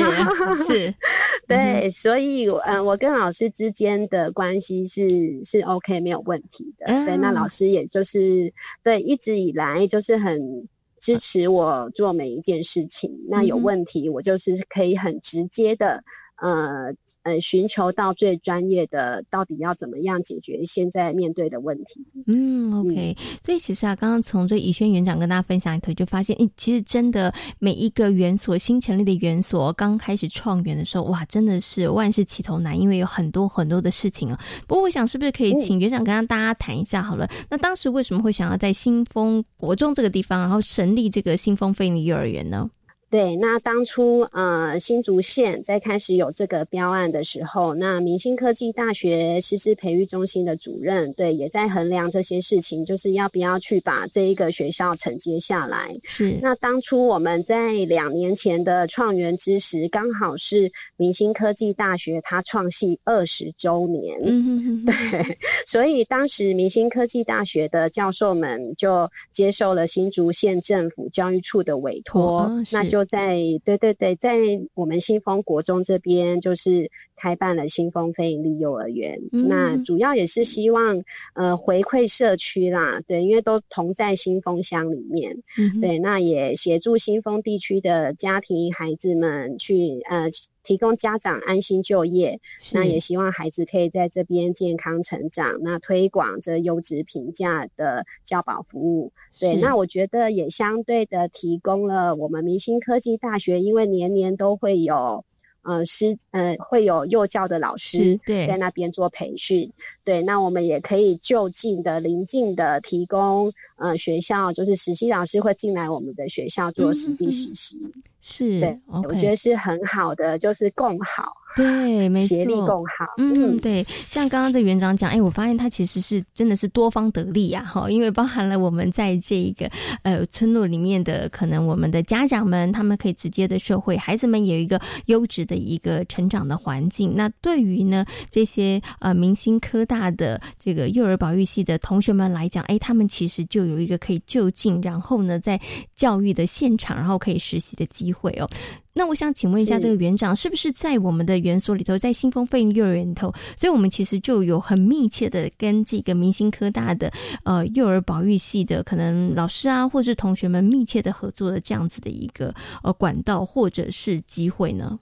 是，对，所以嗯，我跟老师之间的关系是是 OK 没有问题的。对，那老师也就是对一直以来就是很支持我做每一件事情。那有问题，我就是可以很直接的。呃呃，寻求到最专业的，到底要怎么样解决现在面对的问题？嗯，OK。所以其实啊，刚刚从这怡轩园长跟大家分享里头，就发现，诶，其实真的每一个园所新成立的园所，刚开始创园的时候，哇，真的是万事起头难，因为有很多很多的事情啊。不过，我想是不是可以请园长跟大家谈一下好了？那当时为什么会想要在新丰国中这个地方，然后成立这个新丰飞利幼儿园呢？对，那当初呃新竹县在开始有这个标案的时候，那明星科技大学师资培育中心的主任对也在衡量这些事情，就是要不要去把这一个学校承接下来。是，那当初我们在两年前的创园之时，刚好是明星科技大学它创系二十周年。嗯嗯嗯，对，所以当时明星科技大学的教授们就接受了新竹县政府教育处的委托，那就。在对对对，在我们新丰国中这边，就是开办了新丰非盈利幼儿园。那主要也是希望呃回馈社区啦，对，因为都同在新丰乡里面，对，那也协助新丰地区的家庭孩子们去呃。提供家长安心就业，那也希望孩子可以在这边健康成长。那推广这优质平价的教保服务，对，那我觉得也相对的提供了我们明星科技大学，因为年年都会有。呃，师呃会有幼教的老师在那边做培训，对，那我们也可以就近的、临近的提供呃学校，就是实习老师会进来我们的学校做实地实习，是对，我觉得是很好的，就是共好。对，没错，协力共好。嗯，对，像刚刚这园长讲，哎，我发现他其实是真的是多方得利呀，哈，因为包含了我们在这一个呃村落里面的，可能我们的家长们，他们可以直接的社会，孩子们有一个优质的一个成长的环境。那对于呢这些呃明星科大的这个幼儿保育系的同学们来讲，哎，他们其实就有一个可以就近，然后呢在教育的现场，然后可以实习的机会哦。那我想请问一下，这个园长是不是在我们的园所里头，在新丰飞鹰幼儿园里头？所以我们其实就有很密切的跟这个明星科大的呃幼儿保育系的可能老师啊，或是同学们密切的合作的这样子的一个呃管道或者是机会呢？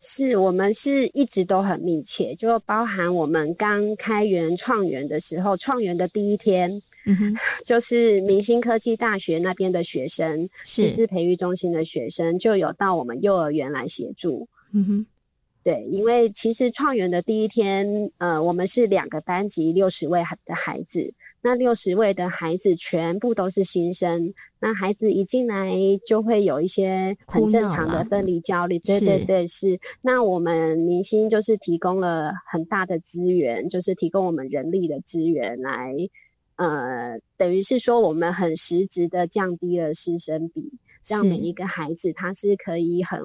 是我们是一直都很密切，就包含我们刚开园创园的时候，创园的第一天。嗯哼，就是明星科技大学那边的学生，师资培育中心的学生就有到我们幼儿园来协助。嗯哼，对，因为其实创园的第一天，呃，我们是两个班级六十位的孩子，那六十位的孩子全部都是新生，那孩子一进来就会有一些很正常的分离焦虑。对对对，是。那我们明星就是提供了很大的资源，就是提供我们人力的资源来。呃，等于是说，我们很实质的降低了师生比，让每一个孩子他是可以很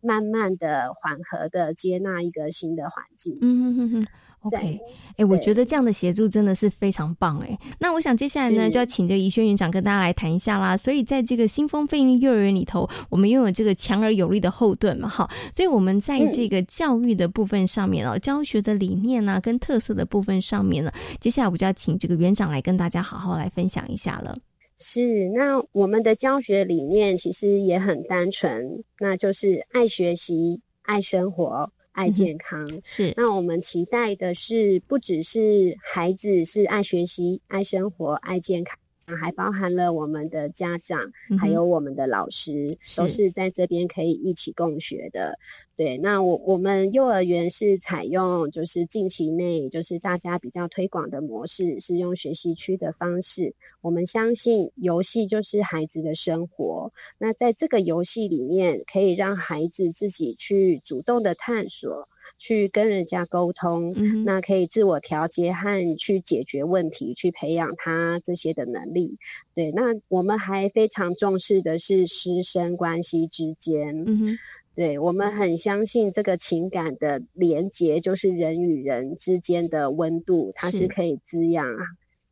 慢慢的、缓和的接纳一个新的环境。嗯哼哼哼。OK，哎，我觉得这样的协助真的是非常棒哎。那我想接下来呢，就要请这怡轩园长跟大家来谈一下啦。所以在这个新丰飞鹰幼儿园里头，我们拥有这个强而有力的后盾嘛，哈。所以我们在这个教育的部分上面哦，教学的理念啊，跟特色的部分上面呢，接下来我就要请这个园长来跟大家好好来分享一下了。是，那我们的教学理念其实也很单纯，那就是爱学习、爱生活。爱健康是，那我们期待的是，不只是孩子是爱学习、爱生活、爱健康，还包含了我们的家长，还有我们的老师，都是在这边可以一起共学的。对，那我我们幼儿园是采用就是近期内就是大家比较推广的模式，是用学习区的方式。我们相信游戏就是孩子的生活，那在这个游戏里面，可以让孩子自己去主动的探索。去跟人家沟通，那可以自我调节和去解决问题，去培养他这些的能力。对，那我们还非常重视的是师生关系之间。嗯哼，对我们很相信这个情感的连结，就是人与人之间的温度，它是可以滋养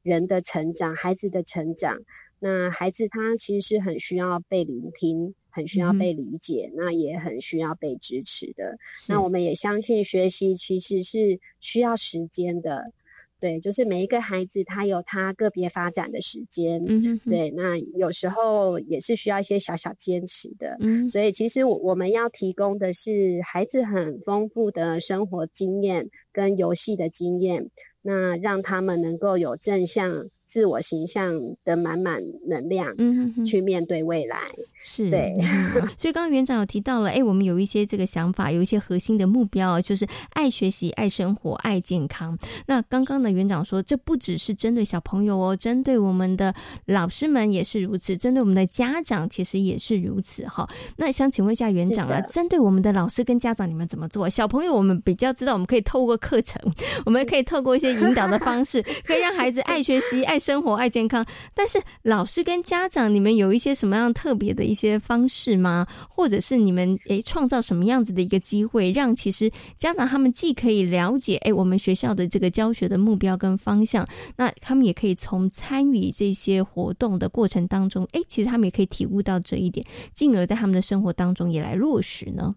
人的成长，孩子的成长。那孩子他其实是很需要被聆听。很需要被理解，那也很需要被支持的。那我们也相信学习其实是需要时间的，对，就是每一个孩子他有他个别发展的时间，嗯，对，那有时候也是需要一些小小坚持的，嗯，所以其实我我们要提供的是孩子很丰富的生活经验跟游戏的经验，那让他们能够有正向。自我形象的满满能量，嗯，去面对未来是对。所以刚刚园长有提到了，哎，我们有一些这个想法，有一些核心的目标，就是爱学习、爱生活、爱健康。那刚刚的园长说，这不只是针对小朋友哦，针对我们的老师们也是如此，针对我们的家长其实也是如此哈。那想请问一下园长啊，针对我们的老师跟家长，你们怎么做？小朋友我们比较知道，我们可以透过课程，我们可以透过一些引导的方式，可以让孩子爱学习、爱。生活爱健康，但是老师跟家长，你们有一些什么样特别的一些方式吗？或者是你们诶创造什么样子的一个机会，让其实家长他们既可以了解诶我们学校的这个教学的目标跟方向，那他们也可以从参与这些活动的过程当中，诶，其实他们也可以体悟到这一点，进而在他们的生活当中也来落实呢。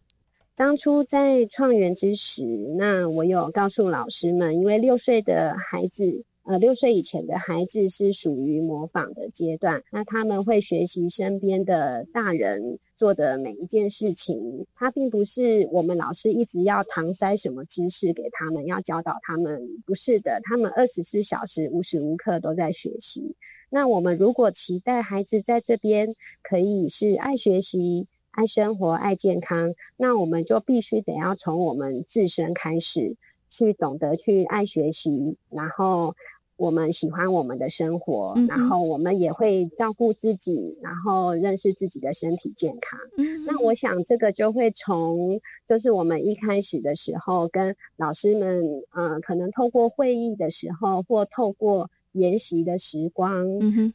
当初在创园之时，那我有告诉老师们，因为六岁的孩子。呃，六岁以前的孩子是属于模仿的阶段，那他们会学习身边的大人做的每一件事情，他并不是我们老师一直要搪塞什么知识给他们，要教导他们，不是的，他们二十四小时无时无刻都在学习。那我们如果期待孩子在这边可以是爱学习、爱生活、爱健康，那我们就必须得要从我们自身开始，去懂得去爱学习，然后。我们喜欢我们的生活，然后我们也会照顾自己，然后认识自己的身体健康。那我想这个就会从，就是我们一开始的时候跟老师们，嗯，可能透过会议的时候，或透过。研习的时光，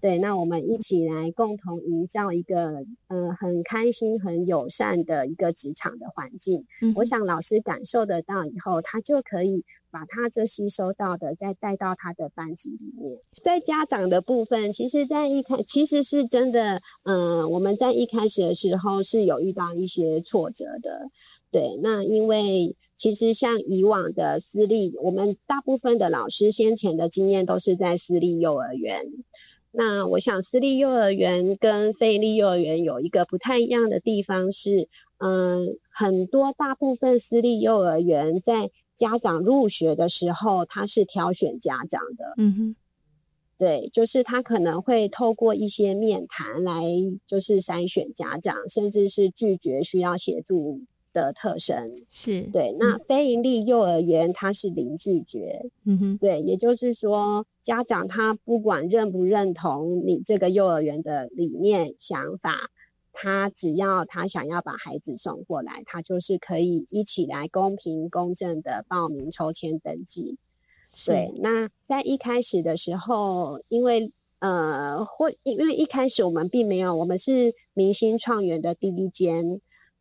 对，那我们一起来共同营造一个呃很开心、很友善的一个职场的环境。我想老师感受得到以后，他就可以把他这吸收到的再带到他的班级里面。在家长的部分，其实，在一开其实是真的，嗯，我们在一开始的时候是有遇到一些挫折的，对，那因为。其实像以往的私立，我们大部分的老师先前的经验都是在私立幼儿园。那我想私立幼儿园跟非立幼儿园有一个不太一样的地方是，嗯，很多大部分私立幼儿园在家长入学的时候，他是挑选家长的。嗯哼，对，就是他可能会透过一些面谈来，就是筛选家长，甚至是拒绝需要协助。的特征是对，那非营利幼儿园它是零拒绝，嗯哼，对，也就是说家长他不管认不认同你这个幼儿园的理念想法，他只要他想要把孩子送过来，他就是可以一起来公平公正的报名抽签登记。对，那在一开始的时候，因为呃，会因为一开始我们并没有，我们是明星创园的第一间。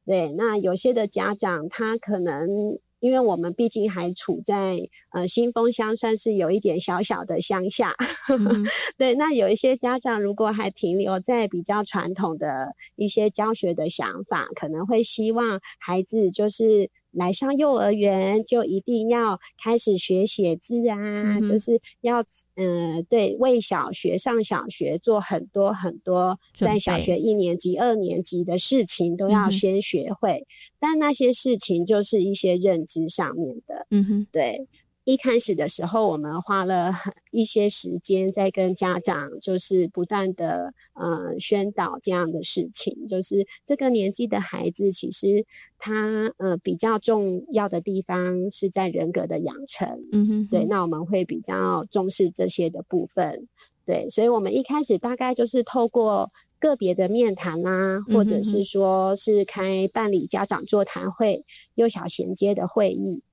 对，那有些的家长，他可能因为我们毕竟还处在呃新丰乡，算是有一点小小的乡下。对，那有一些家长如果还停留在比较传统的一些教学的想法，可能会希望孩子就是。来上幼儿园就一定要开始学写字啊，就是要嗯对，为小学上小学做很多很多，在小学一年级、二年级的事情都要先学会，但那些事情就是一些认知上面的，嗯哼，对。一开始的时候，我们花了很一些时间在跟家长，就是不断的呃宣导这样的事情。就是这个年纪的孩子，其实他呃比较重要的地方是在人格的养成。嗯哼，对，那我们会比较重视这些的部分。对，所以我们一开始大概就是透过个别的面谈啦，或者是说是开办理家长座谈会、幼小衔接的会议。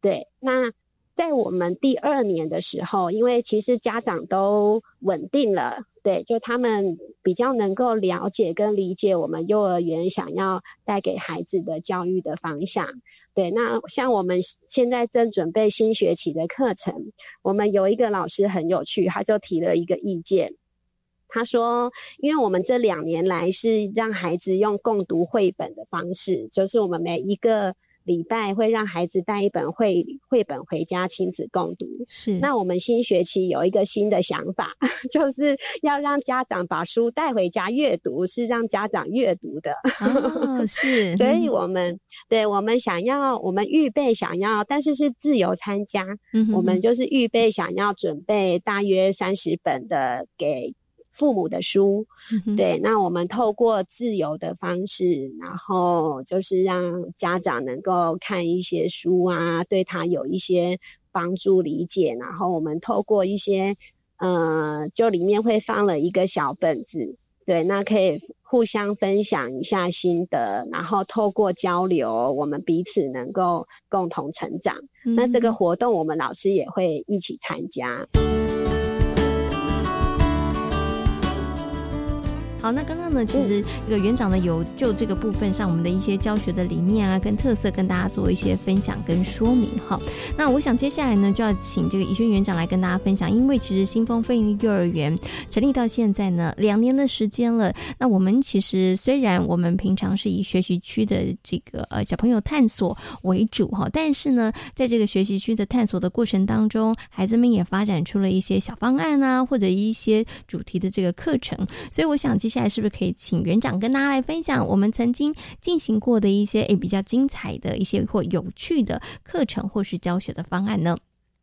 对，那。在我们第二年的时候，因为其实家长都稳定了，对，就他们比较能够了解跟理解我们幼儿园想要带给孩子的教育的方向。对，那像我们现在正准备新学期的课程，我们有一个老师很有趣，他就提了一个意见，他说，因为我们这两年来是让孩子用共读绘本的方式，就是我们每一个。礼拜会让孩子带一本绘绘本回家亲子共读。是，那我们新学期有一个新的想法，就是要让家长把书带回家阅读，是让家长阅读的。哦，是。所以我们对我们想要，我们预备想要，但是是自由参加。嗯我们就是预备想要准备大约三十本的给。父母的书，对，那我们透过自由的方式，然后就是让家长能够看一些书啊，对他有一些帮助理解。然后我们透过一些，呃，就里面会放了一个小本子，对，那可以互相分享一下心得，然后透过交流，我们彼此能够共同成长。那这个活动，我们老师也会一起参加。好，那刚刚呢，其实这个园长呢有就这个部分上我们的一些教学的理念啊跟特色跟大家做一些分享跟说明哈。那我想接下来呢就要请这个怡轩园长来跟大家分享，因为其实新丰飞鹰幼儿园成立到现在呢两年的时间了。那我们其实虽然我们平常是以学习区的这个呃小朋友探索为主哈，但是呢在这个学习区的探索的过程当中，孩子们也发展出了一些小方案啊或者一些主题的这个课程。所以我想接。现在是不是可以请园长跟大家来分享我们曾经进行过的一些诶比较精彩的一些或有趣的课程或是教学的方案呢？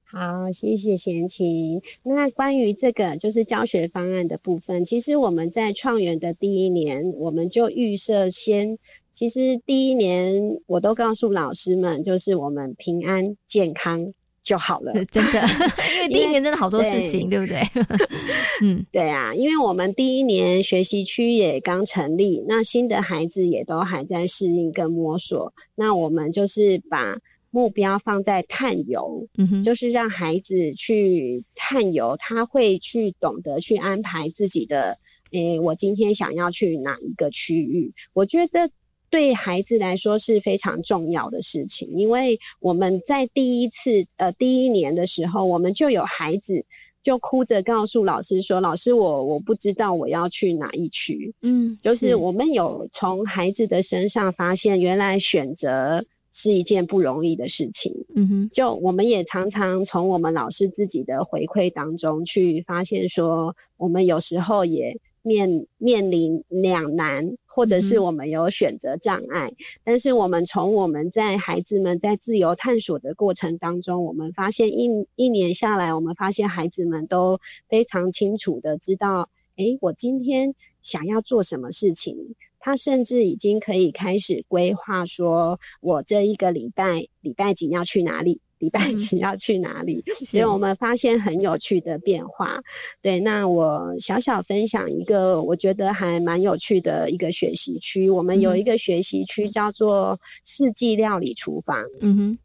好，谢谢贤琴。那关于这个就是教学方案的部分，其实我们在创园的第一年，我们就预设先，其实第一年我都告诉老师们，就是我们平安健康。就好了，真的，因为第一年真的好多事情，对不对？嗯，对啊，因为我们第一年学习区也刚成立，那新的孩子也都还在适应跟摸索，那我们就是把目标放在探游，嗯哼，就是让孩子去探游，他会去懂得去安排自己的，诶，我今天想要去哪一个区域？我觉得这。对孩子来说是非常重要的事情，因为我们在第一次呃第一年的时候，我们就有孩子就哭着告诉老师说：“老师，我我不知道我要去哪一区。”嗯，就是我们有从孩子的身上发现，原来选择是一件不容易的事情。嗯哼，就我们也常常从我们老师自己的回馈当中去发现，说我们有时候也。面面临两难，或者是我们有选择障碍，但是我们从我们在孩子们在自由探索的过程当中，我们发现一一年下来，我们发现孩子们都非常清楚的知道，诶，我今天想要做什么事情，他甚至已经可以开始规划，说我这一个礼拜礼拜几要去哪里。礼拜几要去哪里？所以我们发现很有趣的变化。对，那我小小分享一个，我觉得还蛮有趣的一个学习区。我们有一个学习区叫做四季料理厨房。嗯哼，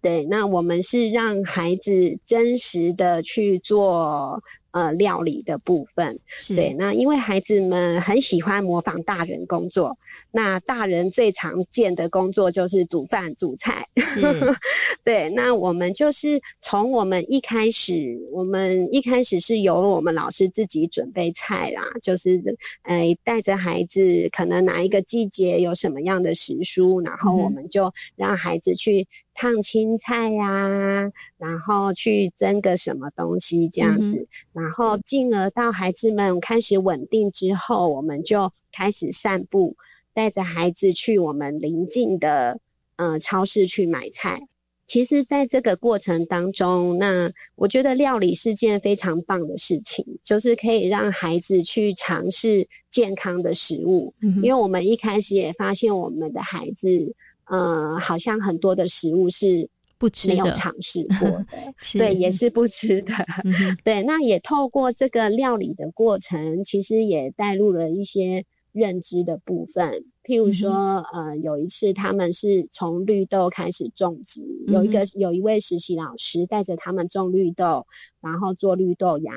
对，那我们是让孩子真实的去做。呃，料理的部分，对，那因为孩子们很喜欢模仿大人工作，那大人最常见的工作就是煮饭煮菜，对，那我们就是从我们一开始，我们一开始是由我们老师自己准备菜啦，就是呃带着孩子，可能哪一个季节有什么样的时蔬，然后我们就让孩子去。烫青菜呀，然后去蒸个什么东西这样子，然后进而到孩子们开始稳定之后，我们就开始散步，带着孩子去我们邻近的呃超市去买菜。其实，在这个过程当中，那我觉得料理是件非常棒的事情，就是可以让孩子去尝试健康的食物。嗯，因为我们一开始也发现，我们的孩子，呃，好像很多的食物是不吃没有尝试过的，对，也是不吃的。对，那也透过这个料理的过程，其实也带入了一些认知的部分。譬如说，呃，有一次他们是从绿豆开始种植，有一个有一位实习老师带着他们种绿豆，然后做绿豆芽，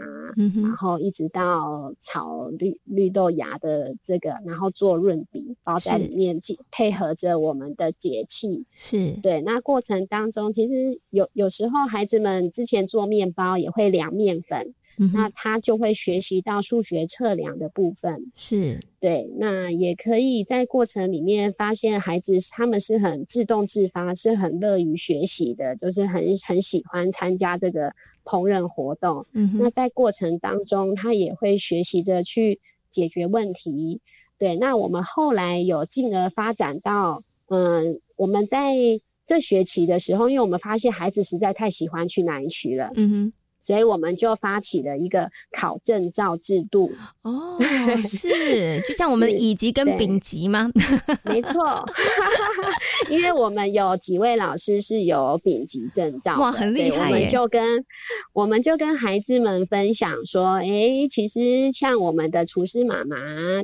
然后一直到炒绿绿豆芽的这个，然后做润饼包在里面，配合着我们的节气，是对。那过程当中，其实有有时候孩子们之前做面包也会量面粉。那他就会学习到数学测量的部分，是对。那也可以在过程里面发现孩子他们是很自动自发，是很乐于学习的，就是很很喜欢参加这个烹饪活动。嗯，那在过程当中，他也会学习着去解决问题。对，那我们后来有进而发展到，嗯，我们在这学期的时候，因为我们发现孩子实在太喜欢去南区了。嗯哼。所以我们就发起了一个考证照制度哦，是就像我们的 乙级跟丙级吗？没错，因为我们有几位老师是有丙级证照，哇，很厉害！我们就跟我们就跟孩子们分享说，哎，其实像我们的厨师妈妈，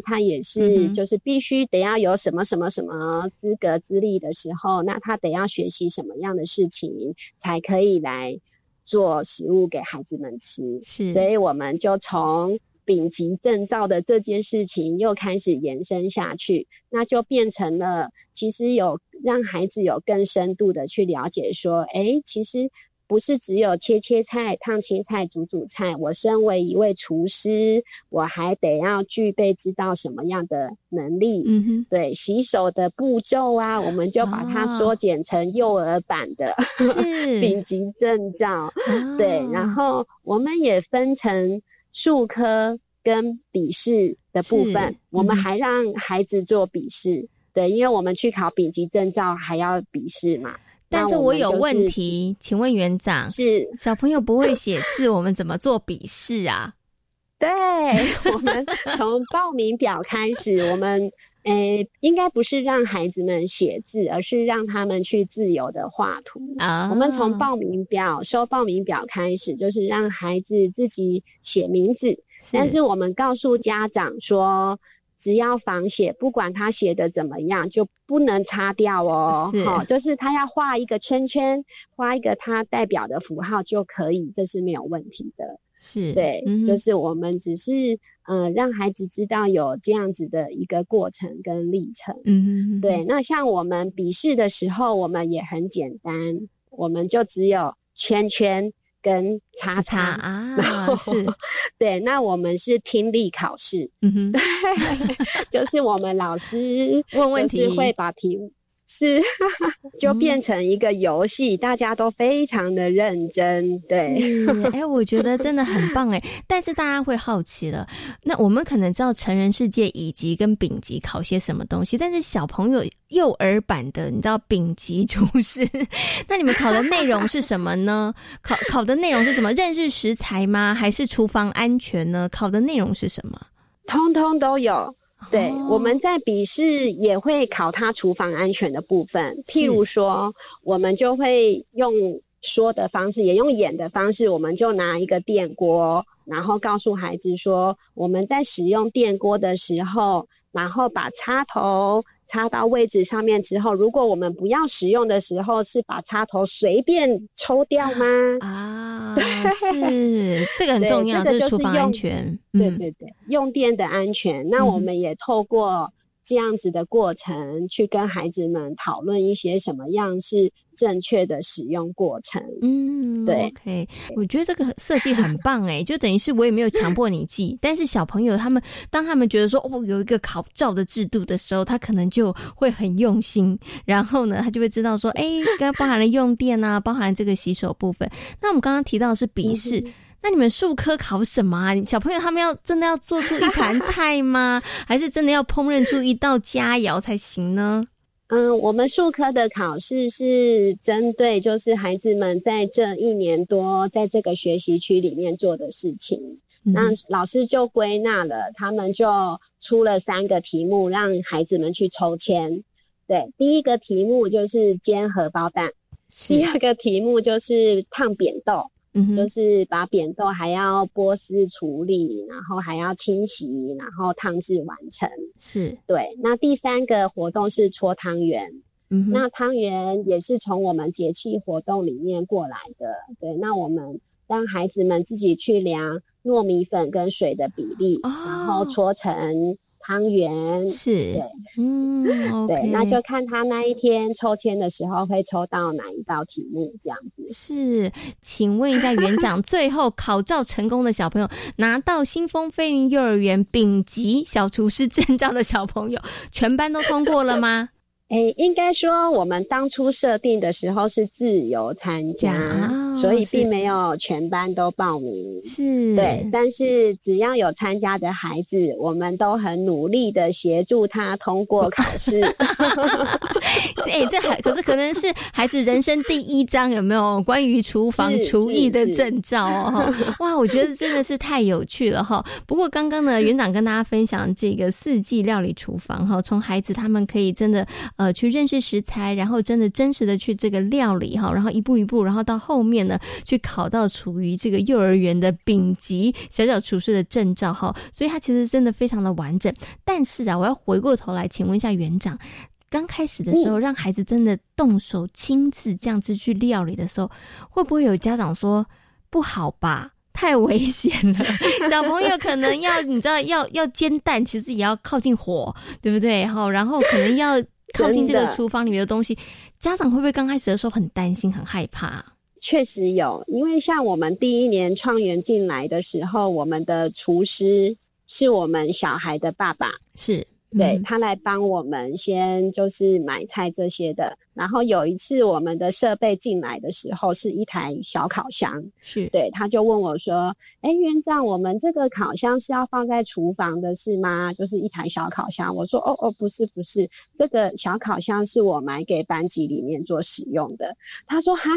她也是就是必须得要有什么什么什么资格资历的时候，那她得要学习什么样的事情才可以来。做食物给孩子们吃，是，所以我们就从丙级证照的这件事情又开始延伸下去，那就变成了其实有让孩子有更深度的去了解，说，哎，其实。不是只有切切菜、烫切菜、煮煮菜。我身为一位厨师，我还得要具备知道什么样的能力。嗯哼，对，洗手的步骤啊，我们就把它缩减成幼儿版的 丙级证照。对，然后我们也分成术科跟笔试的部分，我们还让孩子做笔试。对，因为我们去考丙级证照还要笔试嘛。但是我有问题，请问园长，是小朋友不会写字，我们怎么做笔试啊？对，我们从报名表开始，我们诶，应该不是让孩子们写字，而是让他们去自由的画图啊。我们从报名表收报名表开始，就是让孩子自己写名字，但是我们告诉家长说。只要仿写，不管他写的怎么样，就不能擦掉哦。是，就是他要画一个圈圈，画一个他代表的符号就可以，这是没有问题的。是，对，就是我们只是呃让孩子知道有这样子的一个过程跟历程。嗯嗯，对。那像我们笔试的时候，我们也很简单，我们就只有圈圈。跟叉叉啊，是，对，那我们是听力考试，嗯哼，对，就是我们老师问问题会把题目。是，就变成一个游戏，大家都非常的认真。对，哎，我觉得真的很棒哎。但是大家会好奇了，那我们可能知道成人世界乙级跟丙级考些什么东西，但是小朋友幼儿版的，你知道丙级厨师，那你们考的内容是什么呢？考考的内容是什么？认识食材吗？还是厨房安全呢？考的内容是什么？通通都有。对，我们在笔试也会考他厨房安全的部分，譬如说，我们就会用说的方式，也用演的方式，我们就拿一个电锅，然后告诉孩子说，我们在使用电锅的时候，然后把插头。插到位置上面之后，如果我们不要使用的时候，是把插头随便抽掉吗？啊，是这个很重要，这是厨房安全。对对对，用电的安全。那我们也透过。这样子的过程，去跟孩子们讨论一些什么样是正确的使用过程。嗯，对，OK，我觉得这个设计很棒哎，就等于是我也没有强迫你记，但是小朋友他们当他们觉得说哦有一个考照的制度的时候，他可能就会很用心，然后呢，他就会知道说，哎，刚包含了用电啊，包含这个洗手部分。那我们刚刚提到是笔试。那你们数科考什么啊？小朋友他们要真的要做出一盘菜吗？还是真的要烹饪出一道佳肴才行呢？嗯，我们数科的考试是针对就是孩子们在这一年多在这个学习区里面做的事情，那老师就归纳了，他们就出了三个题目让孩子们去抽签。对，第一个题目就是煎荷包蛋，第二个题目就是烫扁豆。就是把扁豆还要剥丝处理，然后还要清洗，然后烫制完成。是对。那第三个活动是搓汤圆，嗯，那汤圆也是从我们节气活动里面过来的。对，那我们让孩子们自己去量糯米粉跟水的比例，然后搓成。汤圆是，对，嗯，对，那就看他那一天抽签的时候会抽到哪一道题目，这样子。是，请问一下园长，最后考照成功的小朋友，拿到新丰飞林幼儿园丙级小厨师证照的小朋友，全班都通过了吗？诶，应该说我们当初设定的时候是自由参加，所以并没有全班都报名。是，对，但是只要有参加的孩子，我们都很努力的协助他通过考试。哎，这还可是可能是孩子人生第一张有没有关于厨房厨艺的证照哦？哇，我觉得真的是太有趣了哈。不过刚刚呢，园长跟大家分享这个四季料理厨房哈，从孩子他们可以真的。呃，去认识食材，然后真的真实的去这个料理哈，然后一步一步，然后到后面呢，去考到处于这个幼儿园的丙级小小厨师的证照哈，所以它其实真的非常的完整。但是啊，我要回过头来，请问一下园长，刚开始的时候，让孩子真的动手亲自这样子去料理的时候，会不会有家长说不好吧？太危险了，小朋友可能要你知道要要煎蛋，其实也要靠近火，对不对？好，然后可能要。靠近这个厨房里面的东西，家长会不会刚开始的时候很担心、很害怕？确实有，因为像我们第一年创园进来的时候，我们的厨师是我们小孩的爸爸，是。对他来帮我们先就是买菜这些的，然后有一次我们的设备进来的时候是一台小烤箱，是对他就问我说：“哎，院长，我们这个烤箱是要放在厨房的是吗？就是一台小烤箱。”我说：“哦哦，不是不是，这个小烤箱是我买给班级里面做使用的。”他说：“哈。”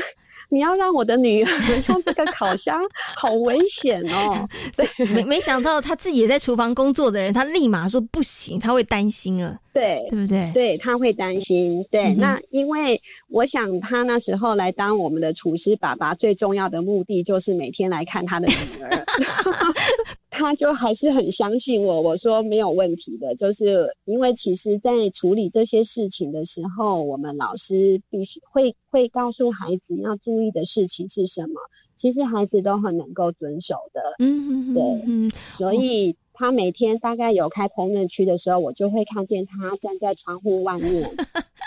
你要让我的女儿用这个烤箱，好危险哦！对，没没想到他自己也在厨房工作的人，他立马说不行，他会担心了。对，对不对？对他会担心。对，那因为我想他那时候来当我们的厨师爸爸，最重要的目的就是每天来看他的女儿，他就还是很相信我。我说没有问题的，就是因为其实，在处理这些事情的时候，我们老师必须会会告诉孩子要注意的事情是什么。其实孩子都很能够遵守的。嗯嗯，对，嗯，所以。他每天大概有开烹饪区的时候，我就会看见他站在窗户外面，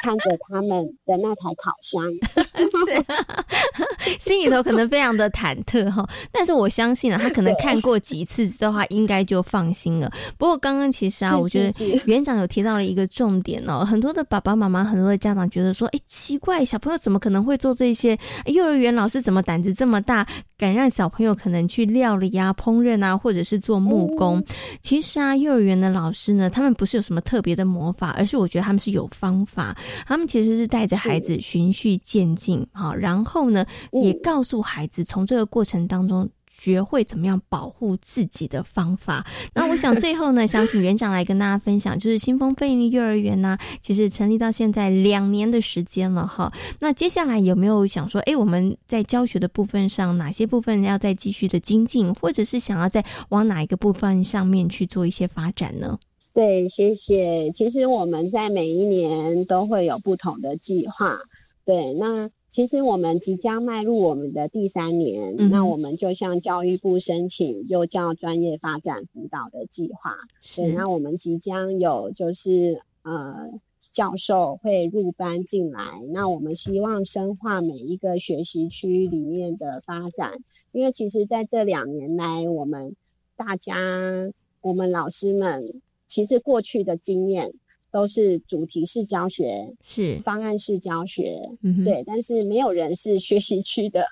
看着他们的那台烤箱，心里头可能非常的忐忑哈。但是我相信啊，他可能看过几次的话，应该就放心了。不过刚刚其实啊，我觉得园长有提到了一个重点哦，很多的爸爸妈妈、很多的家长觉得说，哎，奇怪，小朋友怎么可能会做这些？幼儿园老师怎么胆子这么大，敢让小朋友可能去料理啊、烹饪啊，或者是做木工？其实啊，幼儿园的老师呢，他们不是有什么特别的魔法，而是我觉得他们是有方法。他们其实是带着孩子循序渐进，好，然后呢，也告诉孩子从这个过程当中。学会怎么样保护自己的方法。那我想最后呢，想请园长来跟大家分享，就是新丰贝利幼儿园呢，其实成立到现在两年的时间了哈。那接下来有没有想说，哎，我们在教学的部分上，哪些部分要再继续的精进，或者是想要再往哪一个部分上面去做一些发展呢？对，谢谢。其实我们在每一年都会有不同的计划。对，那。其实我们即将迈入我们的第三年，那我们就向教育部申请幼教专业发展辅导的计划。对，那我们即将有就是呃教授会入班进来，那我们希望深化每一个学习区里面的发展，因为其实在这两年来，我们大家我们老师们其实过去的经验。都是主题式教学，是。方案式教学，对，但是没有人是学习区的，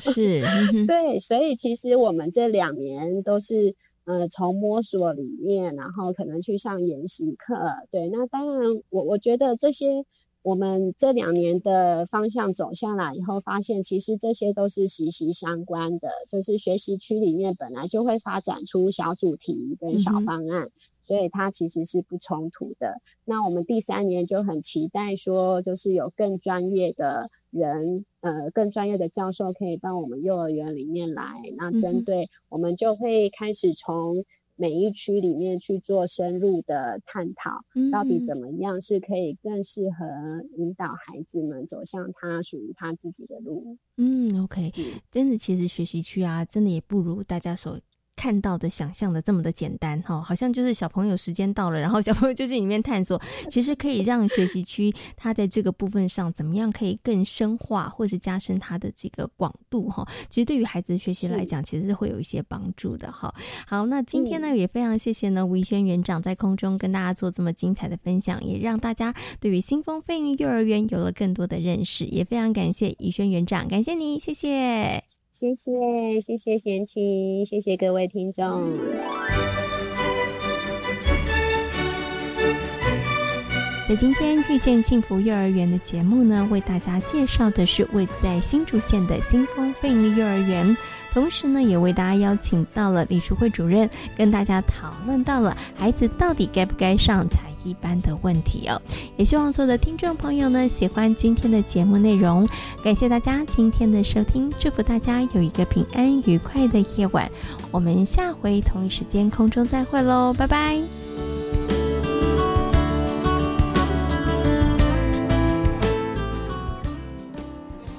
是，对，所以其实我们这两年都是呃，从摸索里面，然后可能去上研习课，对，那当然，我我觉得这些我们这两年的方向走下来以后，发现其实这些都是息息相关的，就是学习区里面本来就会发展出小主题跟小方案，所以它其实是不冲突的。那我们第三年就很期待说，就是有更专业的。人呃，更专业的教授可以到我们幼儿园里面来，那针对我们就会开始从每一区里面去做深入的探讨，到底怎么样是可以更适合引导孩子们走向他属于他自己的路。嗯，OK，真的，其实学习区啊，真的也不如大家所。看到的、想象的这么的简单哈，好像就是小朋友时间到了，然后小朋友就去里面探索。其实可以让学习区它在这个部分上怎么样可以更深化，或是加深它的这个广度哈。其实对于孩子的学习来讲，其实是会有一些帮助的哈。好，那今天呢也非常谢谢呢吴怡轩园长在空中跟大家做这么精彩的分享，也让大家对于新丰飞鹰幼儿园有了更多的认识。也非常感谢怡轩园长，感谢你，谢谢。谢谢谢谢贤琴，谢谢各位听众。在今天遇见幸福幼儿园的节目呢，为大家介绍的是位在新竹县的新丰费力幼儿园，同时呢，也为大家邀请到了李淑慧主任，跟大家讨论到了孩子到底该不该上才。一般的问题哦，也希望所有的听众朋友呢喜欢今天的节目内容，感谢大家今天的收听，祝福大家有一个平安愉快的夜晚，我们下回同一时间空中再会喽，拜拜。